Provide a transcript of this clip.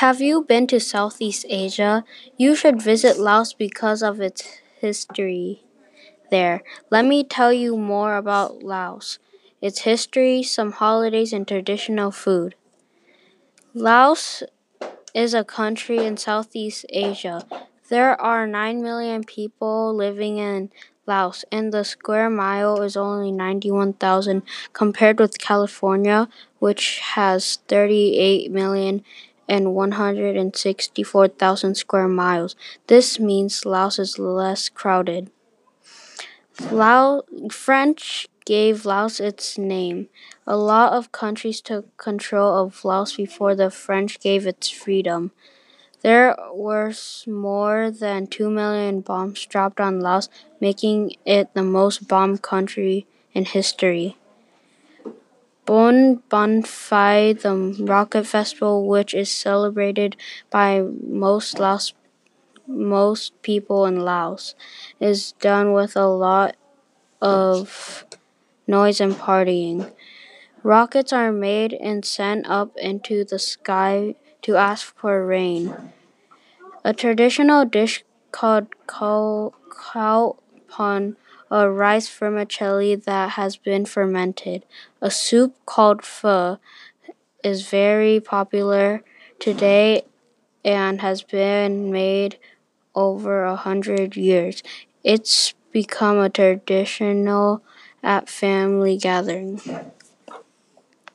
Have you been to Southeast Asia? You should visit Laos because of its history there. Let me tell you more about Laos, its history, some holidays, and traditional food. Laos is a country in Southeast Asia. There are 9 million people living in Laos, and the square mile is only 91,000 compared with California, which has 38 million and 164,000 square miles. This means Laos is less crowded. Lao French gave Laos its name. A lot of countries took control of Laos before the French gave its freedom. There were more than 2 million bombs dropped on Laos, making it the most bombed country in history. Bun Bang Fai, the rocket festival, which is celebrated by most Laos, most people in Laos, is done with a lot of noise and partying. Rockets are made and sent up into the sky to ask for rain. A traditional dish called khao pon, a rice vermicelli that has been fermented. A soup called pho is very popular today and has been made over a hundred years. It's become a traditional at family gatherings.